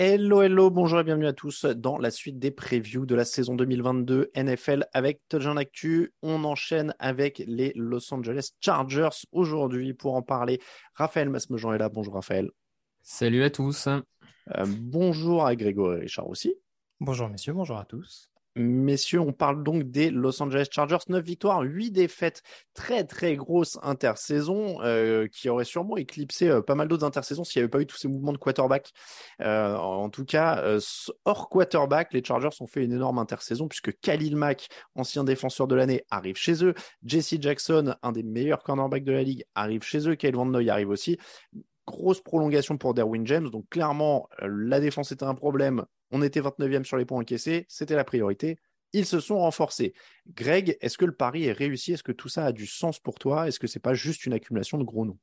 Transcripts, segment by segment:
Hello, hello, bonjour et bienvenue à tous dans la suite des previews de la saison 2022 NFL avec Touchdown Actu. On enchaîne avec les Los Angeles Chargers aujourd'hui pour en parler. Raphaël Masmejean est là. Bonjour Raphaël. Salut à tous. Euh, bonjour à Grégory Richard aussi. Bonjour messieurs, bonjour à tous. Messieurs, on parle donc des Los Angeles Chargers. 9 victoires, 8 défaites. Très, très grosse intersaison euh, qui aurait sûrement éclipsé euh, pas mal d'autres intersaisons s'il n'y avait pas eu tous ces mouvements de quarterback. Euh, en tout cas, hors quarterback, les Chargers ont fait une énorme intersaison puisque Khalil Mack, ancien défenseur de l'année, arrive chez eux. Jesse Jackson, un des meilleurs cornerbacks de la ligue, arrive chez eux. Kyle Van Noy arrive aussi grosse prolongation pour Derwin James. Donc clairement, la défense était un problème. On était 29e sur les points encaissés. C'était la priorité. Ils se sont renforcés. Greg, est-ce que le pari est réussi? Est-ce que tout ça a du sens pour toi? Est-ce que c'est pas juste une accumulation de gros noms?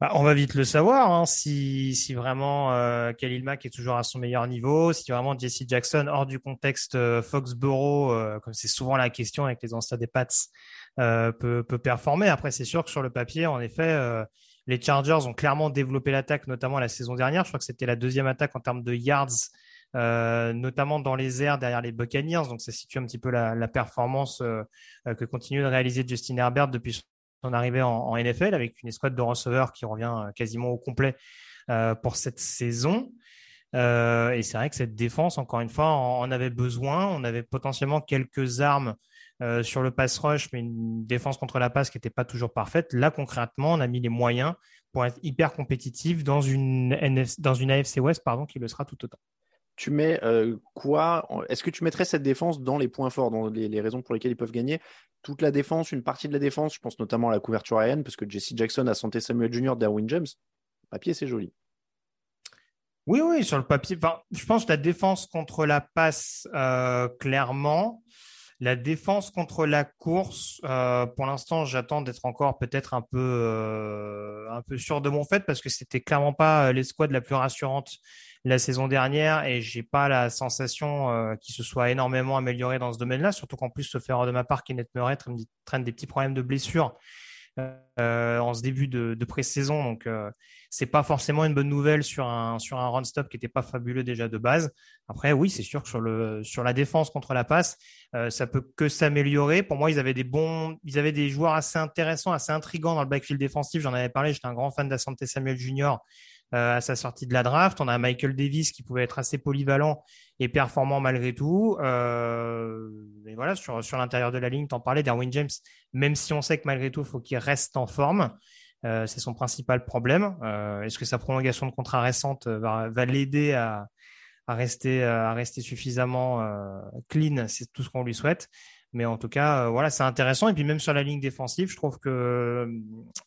Bah, on va vite le savoir hein, si, vraiment euh, Khalil Mack est toujours à son meilleur niveau, si vraiment Jesse Jackson, hors du contexte euh, Foxborough, euh, comme c'est souvent la question avec les anciens des Pats, peut, performer. Après, c'est sûr que sur le papier, en effet, les Chargers ont clairement développé l'attaque, notamment la saison dernière. Je crois que c'était la deuxième attaque en termes de yards, euh, notamment dans les airs derrière les Buccaneers. Donc, ça situe un petit peu la, performance euh, que continue de réaliser Justin Herbert depuis son arrivée en, NFL, avec une escouade de receveurs qui revient quasiment au complet euh, pour cette saison. Euh, et c'est vrai que cette défense, encore une fois, en avait besoin. On avait potentiellement quelques armes euh, sur le pass rush, mais une défense contre la passe qui n'était pas toujours parfaite. Là, concrètement, on a mis les moyens pour être hyper compétitif dans une, NF, dans une AFC West pardon, qui le sera tout autant. Tu mets euh, quoi Est-ce que tu mettrais cette défense dans les points forts, dans les, les, raisons pour lesquelles ils peuvent gagner? Toute la défense, une partie de la défense, je pense notamment à la couverture aérienne, parce que Jesse Jackson a santé Samuel Jr., Derwin James. Papier, c'est joli. Oui, oui, sur le papier. Enfin, je pense que la défense contre la passe, euh, clairement. La défense contre la course, euh, pour l'instant, j'attends d'être encore peut-être un peu euh, un peu sûr de mon fait parce que c'était clairement pas l'escouade la plus rassurante la saison dernière et j'ai pas la sensation euh, qu'il se soit énormément amélioré dans ce domaine-là. Surtout qu'en plus, se faire de ma part, Kenneth Murray traîne des petits problèmes de blessure euh, en ce début de, de pré-saison. Donc, euh, c'est pas forcément une bonne nouvelle sur un, sur un run-stop qui n'était pas fabuleux déjà de base. Après, oui, c'est sûr que sur, la défense contre la passe, euh, ça peut que s'améliorer. Pour moi, ils avaient des joueurs assez intéressants, assez intrigants dans le backfield défensif. J'en avais parlé, j'étais un grand fan d'Asante Samuel Jr. Euh, à sa sortie de la draft. On a Michael Davis qui pouvait être assez polyvalent et performant malgré tout. Euh, et voilà, sur, sur l'intérieur de la ligne, t'en parlais, Darwin James, même si on sait que malgré tout, il faut qu'il reste en forme. Euh, c'est son principal problème. Euh, Est-ce que sa prolongation de contrat récente va, va l'aider à, à, rester, à rester suffisamment euh, clean C'est tout ce qu'on lui souhaite. Mais en tout cas, euh, voilà, c'est intéressant. Et puis même sur la ligne défensive, je trouve que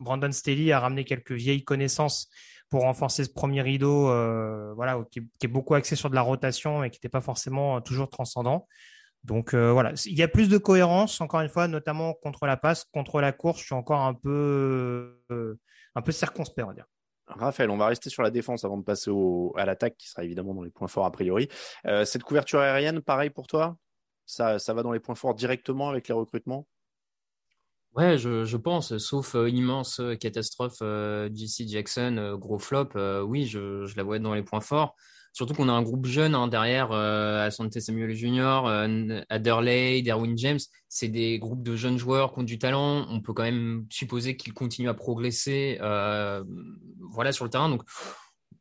Brandon Staley a ramené quelques vieilles connaissances pour renforcer ce premier rideau, euh, voilà, qui, est beaucoup axé sur de la rotation et qui n'était pas forcément toujours transcendant. Donc euh, voilà, il y a plus de cohérence, encore une fois, notamment contre la passe, contre la course, je suis encore un peu, euh, un peu circonspect, on va dire. Raphaël, on va rester sur la défense avant de passer à l'attaque, qui sera évidemment dans les points forts a priori. Euh, cette couverture aérienne, pareil pour toi? Ça va dans les points forts directement avec les recrutements? Ouais, je, pense, sauf immense catastrophe JC Jackson, gros flop, oui, je, la vois dans les points forts. Surtout qu'on a un groupe jeune hein, derrière, euh, Asante Samuel Jr., euh, Adderley, Derwin James. C'est des groupes de jeunes joueurs qui ont du talent. On peut quand même supposer qu'ils continuent à progresser euh, voilà, sur le terrain. Donc,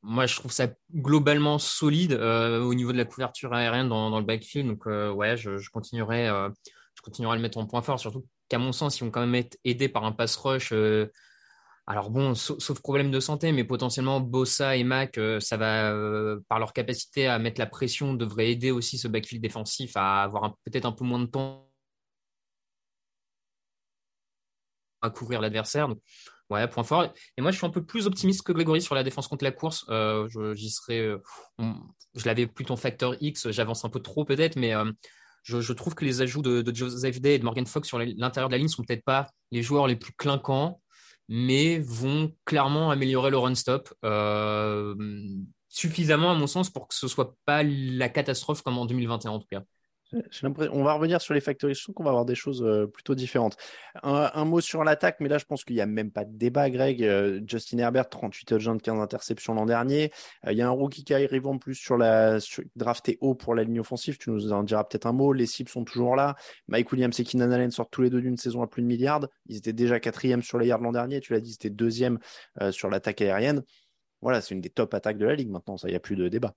moi, je trouve ça globalement solide euh, au niveau de la couverture aérienne dans, le backfield. Donc, euh, ouais, je continuerai, je continuerai à le mettre en point fort. Surtout qu'à mon sens, ils vont quand même être aidés par un pass rush alors bon, sauf, problème de santé, mais potentiellement Bossa et Mac, euh, ça va, euh, par leur capacité à mettre la pression, devrait aider aussi ce backfield défensif à avoir peut-être un peu moins de temps à couvrir l'adversaire. ouais, point fort. Et moi, je suis un peu plus optimiste que Grégory sur la défense contre la course. Euh, j'y serais, je l'avais plutôt en facteur X. J'avance un peu trop peut-être, mais je, trouve que les ajouts de, Joseph Day et de Morgan Fox sur l'intérieur de la ligne sont peut-être pas les joueurs les plus clinquants mais vont clairement améliorer le run stop euh, suffisamment à mon sens pour que ce soit pas la catastrophe comme en 2021 en tout cas. On va revenir sur les factories. Je trouve qu'on va avoir des choses euh, plutôt différentes. Un, mot sur l'attaque, mais là, je pense qu'il n'y a même pas de débat, Greg. Euh, Justin Herbert, 38 touchdowns, 15 interceptions l'an dernier. Euh, il y a un rookie qui arrive en plus sur la drafté haut pour la ligne offensive. Tu nous en diras peut-être un mot. Les cibles sont toujours là. Mike Williams et Keenan Allen sortent tous les deux d'une saison à plus de milliards. Ils étaient déjà quatrième sur les yards l'an dernier. Tu l'as dit, c'était deuxième sur l'attaque aérienne. Voilà, c'est une des top attaques de la ligue maintenant. Ça, il n'y a plus de débat.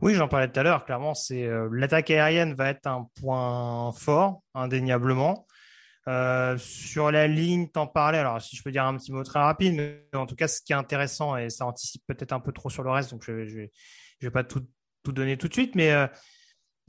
Oui, j'en parlais tout à l'heure. Clairement, c'est euh, l'attaque aérienne va être un point fort, indéniablement. Euh, sur la ligne, t'en parlais. Alors, si je peux dire un petit mot très rapide, mais en tout cas, ce qui est intéressant et ça anticipe peut-être un peu trop sur le reste, donc je ne vais, pas tout, donner tout de suite, mais euh,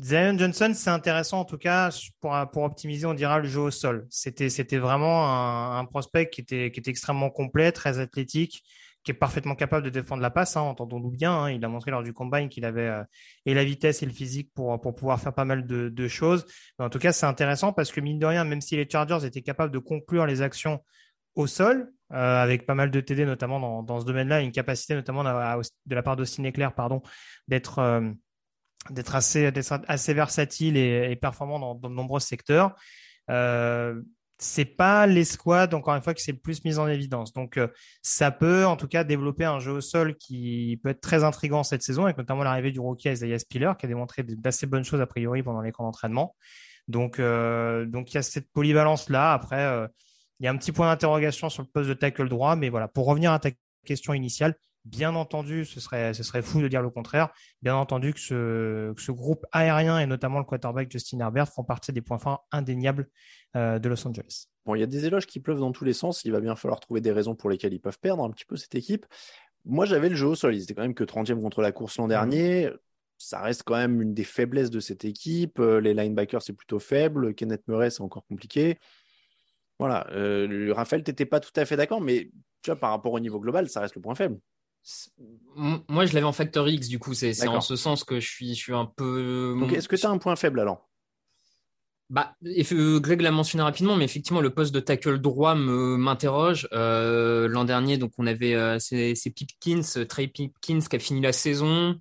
Zion Johnson, c'est intéressant en tout cas pour, optimiser, on dira, le jeu au sol. C'était, vraiment un, prospect qui était extrêmement complet, très athlétique, qui est parfaitement capable de défendre la passe, hein, entendons-nous bien. Hein. il a montré lors du combine qu'il avait euh, et la vitesse et le physique pour, pour pouvoir faire pas mal de, choses. Mais en tout cas, c'est intéressant parce que mine de rien, même si les Chargers étaient capables de conclure les actions au sol, euh, avec pas mal de TD notamment dans, dans ce domaine-là, une capacité notamment de la part d'Austin Eclair, pardon, d'être euh, assez, assez versatile et, performant dans, de nombreux secteurs. Euh, c'est pas l'escouade, encore une fois, qui s'est le plus mise en évidence. Donc, euh, ça peut, en tout cas, développer un jeu au sol qui peut être très intrigant cette saison, avec notamment l'arrivée du rookie Isaiah Spiller, qui a démontré d'assez bonnes choses, a priori, pendant les camps d'entraînement. Donc, euh, donc, il y a cette polyvalence-là. Après, euh, il y a un petit point d'interrogation sur le poste de tackle droit, mais voilà, pour revenir à ta question initiale, Bien entendu, ce serait, fou de dire le contraire. Bien entendu que ce, ce groupe aérien et notamment le quarterback Justin Herbert font partie des points forts indéniables euh, de Los Angeles. Bon, il y a des éloges qui pleuvent dans tous les sens. Il va bien falloir trouver des raisons pour lesquelles ils peuvent perdre un petit peu cette équipe. Moi, j'avais le jeu au sol. Ils étaient quand même que 30e contre la course l'an dernier. Ça reste quand même une des faiblesses de cette équipe. Euh, les linebackers, c'est plutôt faible. Kenneth Murray, c'est encore compliqué. Voilà. Euh, Raphaël, tu n'étais pas tout à fait d'accord, mais tu vois, par rapport au niveau global, ça reste le point faible. Moi, je l'avais en facteur X, du coup, c'est en ce sens que je suis, je suis un peu. Donc, est-ce que tu as un point faible alors? Bah, euh, Greg l'a mentionné rapidement, mais effectivement, le poste de tackle droit m'interroge. Euh, L'an dernier, donc on avait euh, c'est Pipkins, Trey Pipkins qui a fini la saison.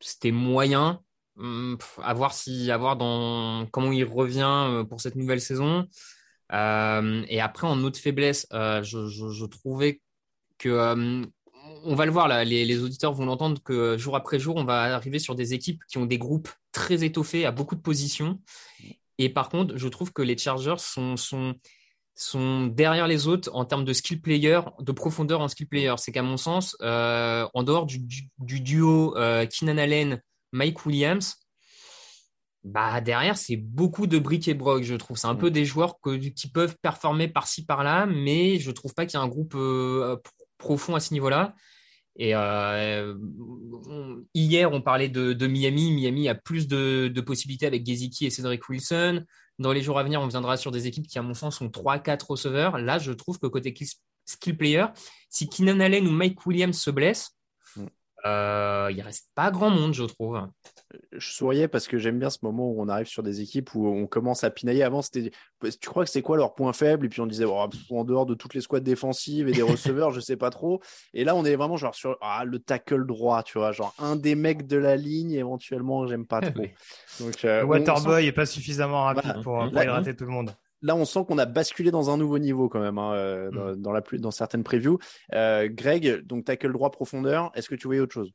C'était moyen. Hum, à voir si, à voir dans comment il revient euh, pour cette nouvelle saison. Euh, et après, en autre faiblesse, je, je, je, trouvais que on va le voir là, les, auditeurs vont l'entendre que jour après jour, on va arriver sur des équipes qui ont des groupes très étoffés à beaucoup de positions. Et par contre, je trouve que les Chargers sont, sont, sont derrière les autres en termes de skill player, de profondeur en skill player. C'est qu'à mon sens, euh, en dehors du, duo euh, Keenan Allen, Mike Williams, bah derrière, c'est beaucoup de briques et broc, je trouve. C'est un peu des joueurs qui peuvent performer par-ci, par-là, mais je trouve pas qu'il y a un groupe euh, profond à ce niveau-là. Et euh, hier, on parlait de, Miami. Miami a plus de, possibilités avec Geziki et Cedric Wilson. Dans les jours à venir, on viendra sur des équipes qui, à mon sens, sont 3-4 receveurs. Là, je trouve que côté skill player, si Keenan Allen ou Mike Williams se blessent. Euh, il reste pas grand monde, je trouve je souriais parce que j'aime bien ce moment où on arrive sur des équipes où on commence à pinailler. Avant, c'était, tu crois que c'est quoi leur point faible? Et puis on disait, oh, en dehors de toutes les squads défensives et des receveurs, je sais pas trop. Et là, on est vraiment genre sur ah, le tackle droit, tu vois, genre un des mecs de la ligne, éventuellement, j'aime pas trop. Donc, euh, Waterboy est pas suffisamment rapide pour, pour hydrater tout le monde. Là, on sent qu'on a basculé dans un nouveau niveau quand même, hein, euh, dans, Mm. dans la plus, dans certaines previews. Euh, Greg, donc tackle droit profondeur, est-ce que tu voyais autre chose?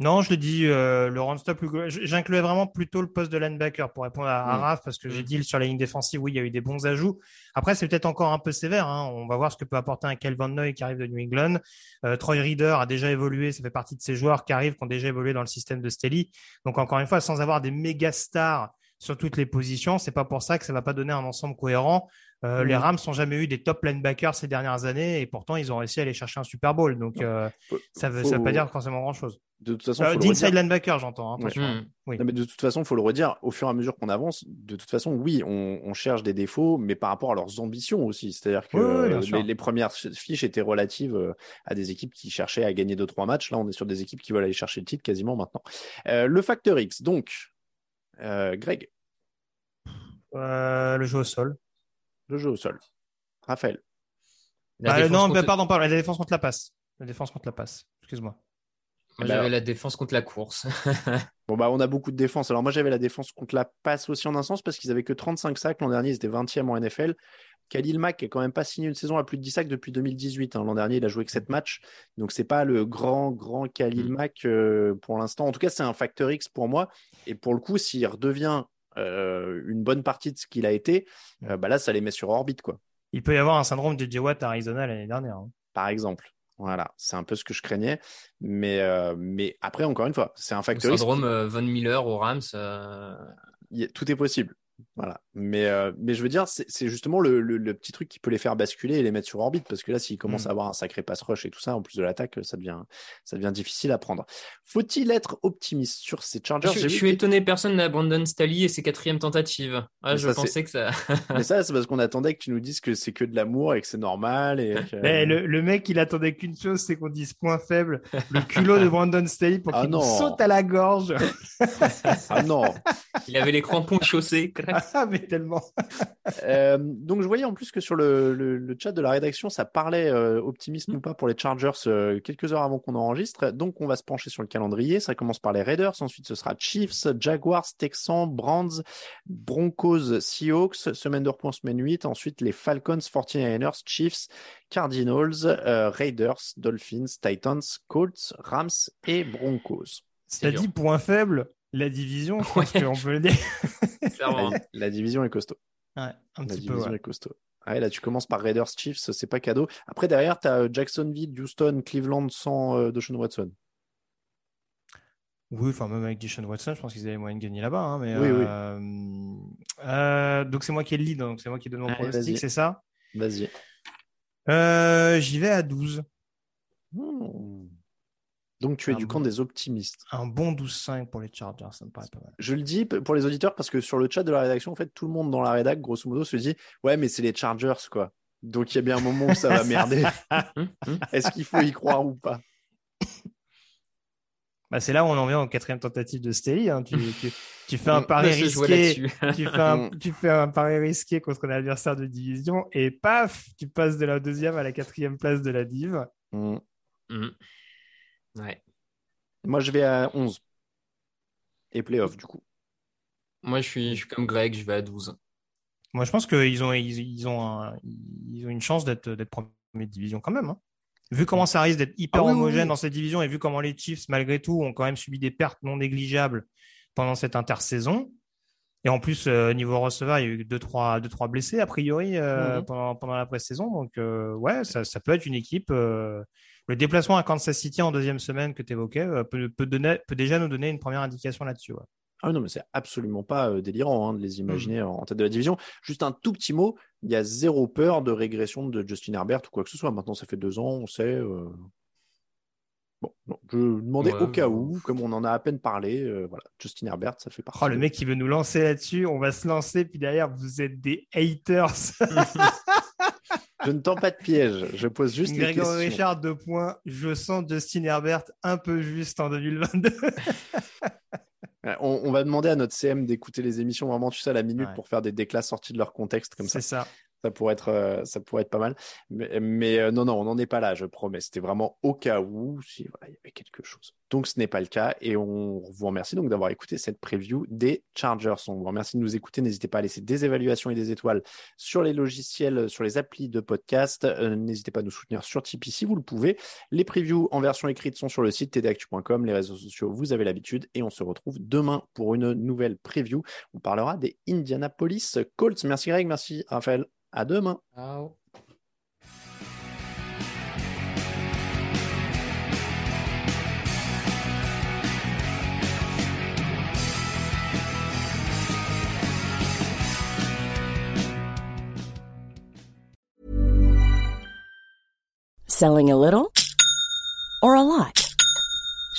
Non, je l'ai dit, euh, le run stop, le- j'incluais vraiment plutôt le poste de linebacker pour répondre à, à Mm. Raph, parce que j'ai Mm. dit sur la ligne défensive, oui, il y a eu des bons ajouts. Après, c'est peut-être encore un peu sévère. hein. On va voir ce que peut apporter un Kel Van Noy qui arrive de New England. Euh, Troy Reader a déjà évolué, ça fait partie de ces joueurs qui arrivent, qui ont déjà évolué dans le système de Stelly. Donc, encore une fois, sans avoir des méga stars sur toutes les positions, c'est pas pour ça que ça va pas donner un ensemble cohérent. Euh, Mm. Les Rams n'ont jamais eu des top linebackers ces dernières années et pourtant ils ont réussi à aller chercher un Super Bowl. Donc euh, Faut- ça veut, faut- veut pas dire forcément grand chose. De toute façon, Euh, D'inside linebacker, j'entends. hein, Ouais. Mm. Oui. Non, mais de toute façon, il faut le redire, au fur et à mesure qu'on avance, de toute façon, oui, on, on cherche des défauts, mais par rapport à leurs ambitions aussi. C'est-à-dire que Oui, les, les premières fiches étaient relatives euh, à des équipes qui cherchaient à gagner 2-3 matchs. Là, on est sur des équipes qui veulent aller chercher le titre quasiment maintenant. Euh, le facteur X, donc, euh, Greg, Euh, le jeu au sol. le jeu au sol. Raphaël, La Ah, défense non, contre- bah, pardon, pardon, la défense contre la passe. La défense contre la passe. Excuse-moi. Moi, Bah, j'avais la défense contre la course. Bon, bah, on a beaucoup de défense. Alors, moi, j'avais la défense contre la passe aussi en un sens parce qu'ils avaient que 35 sacs. L'an dernier, ils étaient 20e en NFL. Khalil Mack n'a quand même pas signé une saison à plus de 10 sacs depuis 2018. hein. L'an dernier, il a joué que 7 matchs. Donc, c'est pas le grand, grand Khalil Mm. Mack euh, pour l'instant. En tout cas, c'est un facteur X pour moi. Et pour le coup, s'il redevient euh, une bonne partie de ce qu'il a été, euh, bah là, ça les met sur orbite, quoi. Il peut y avoir un syndrome de J. Watt à Arizona l'année dernière. hein. Par exemple. Voilà, c'est un peu ce que je craignais. Mais, euh, mais après, encore une fois, c'est un Le facteur X. syndrome euh, Von Miller aux Rams. euh, tout est possible. Voilà. Mais, euh, mais je veux dire, c'est c'est justement le, le- le petit truc qui peut les faire basculer et les mettre sur orbite. Parce que là, s'ils commencent Mm. à avoir un sacré pass rush et tout ça, en plus de l'attaque, ça devient, ça devient difficile à prendre. Faut-il être optimiste sur ces Chargers? Je, suis étonné, personne n'a Brandon Staley et ses quatrièmes tentatives. Ah, Mais je ça, c'est- pensais que ça. Mais ça, c'est parce qu'on attendait que tu nous dises que c'est que de l'amour et que c'est normal. Et que- Mais le, le mec, il attendait qu'une chose, c'est qu'on dise point faible. Le culot de Brandon Staley pour Ah qu'il saute à la gorge. Ah non. Il avait les crampons chaussés. Ah, mais tellement. Euh, donc je voyais en plus que sur le, le- le chat de la rédaction, ça parlait euh, optimisme ou pas pour les Chargers euh, quelques heures avant qu'on enregistre. Donc on va se pencher sur le calendrier. Ça commence par les Raiders, ensuite ce sera Chiefs, Jaguars, Texans, Brands, Broncos, Seahawks, semaine de repos semaine 8. Ensuite les Falcons, 49ers, Chiefs, Cardinals, euh, Raiders, Dolphins, Titans, Colts, Rams et Broncos. C'est dit point faible, la division, je pense Ouais. qu'on peut le dire. Clairement. La, la division est costaud. Ouais, un La petit peu. division ouais. est costaud. Ouais, là, tu commences par Raiders Chiefs, c'est pas cadeau. Après, derrière, tu as Jacksonville, Houston, Cleveland sans euh, Deshaun Watson. Oui, enfin, même avec Deshaun Watson, je pense qu'ils avaient moyen de gagner là-bas. hein, mais, Oui, oui. euh, euh, donc, c'est moi qui ai le lead, hein, donc c'est moi qui donne mon Allez, pronostic, vas-y. c'est ça? Vas-y. Euh, J'y vais à 12. Hmm. Donc, tu es Un du bon- camp des optimistes. Un bon 12-5 pour les Chargers, ça me paraît pas mal. Je le dis pour les auditeurs parce que sur le chat de la rédaction, en fait, tout le monde dans la rédac, grosso modo, se dit Ouais, mais c'est les Chargers, quoi. Donc, il y a bien un moment où ça va merder. Hum, hum. Est-ce qu'il faut y croire ou pas? Bah, c'est là où on en vient en quatrième tentative de Staley. hein. Tu, tu- tu fais un pari je jouais risqué. Tu fais, un, tu fais un pari risqué contre un adversaire de division et paf, tu passes de la deuxième à la quatrième place de la div. Hum. Ouais. Moi, je vais à 11. Et playoff, du coup. Moi, je suis, je suis comme Greg, je vais à 12. Moi, je pense qu'ils ont, ils, ils ont, un- ils ont une chance d'être, d'être premier de division quand même. hein. Vu comment ça risque d'être hyper Ah oui, homogène oui. dans cette division et vu comment les Chiefs, malgré tout, ont quand même subi des pertes non négligeables pendant cette intersaison. Et en plus, euh, niveau receveur, il y a eu deux trois, deux, trois blessés a priori euh, Mhm. pendant, pendant la pré-saison. Donc, euh, ouais, ça, ça peut être une équipe. Euh, le déplacement à Kansas City en deuxième semaine que tu évoquais peut, peut, donner, peut déjà nous donner une première indication là-dessus. ouais. Ah non, mais c'est absolument pas euh, délirant hein, de les imaginer en, en tête de la division. Juste un tout petit mot, il y a zéro peur de régression de Justin Herbert ou quoi que ce soit. Maintenant, ça fait deux ans, on sait. euh. Bon, je demandais Ouais, au cas où, comme on en a à peine parlé, euh, voilà, Justin Herbert, ça fait partie. Oh, le mec qui veut nous lancer là-dessus, on va se lancer, puis derrière, vous êtes des haters. Je ne tends pas de piège, je pose juste les Grégory. Richard, deux points. Je sens Justin Herbert un peu juste en 2022. Ouais, On, on va demander à notre CM d'écouter les émissions vraiment, tu sais, à la minute Ouais. pour faire des déclats sortis de leur contexte comme ça. C'est ça. Ça pourrait être, euh, ça pourrait être pas mal. Mais, euh, non, non, on n'en est pas là, je promets. C'était vraiment au cas où, si voilà, il y avait quelque chose. Donc, ce n'est pas le cas. Et on vous remercie donc d'avoir écouté cette preview des Chargers. On vous remercie de nous écouter. N'hésitez pas à laisser des évaluations et des étoiles sur les logiciels, sur les applis de podcast. Euh, n'hésitez pas à nous soutenir sur Tipeee si vous le pouvez. Les previews en version écrite sont sur le site tdactu.com. Les réseaux sociaux, vous avez l'habitude. Et on se retrouve demain pour une nouvelle preview. On parlera des Indianapolis Colts. Merci Greg, merci Raphaël. À demain. Ciao. Selling a little or a lot?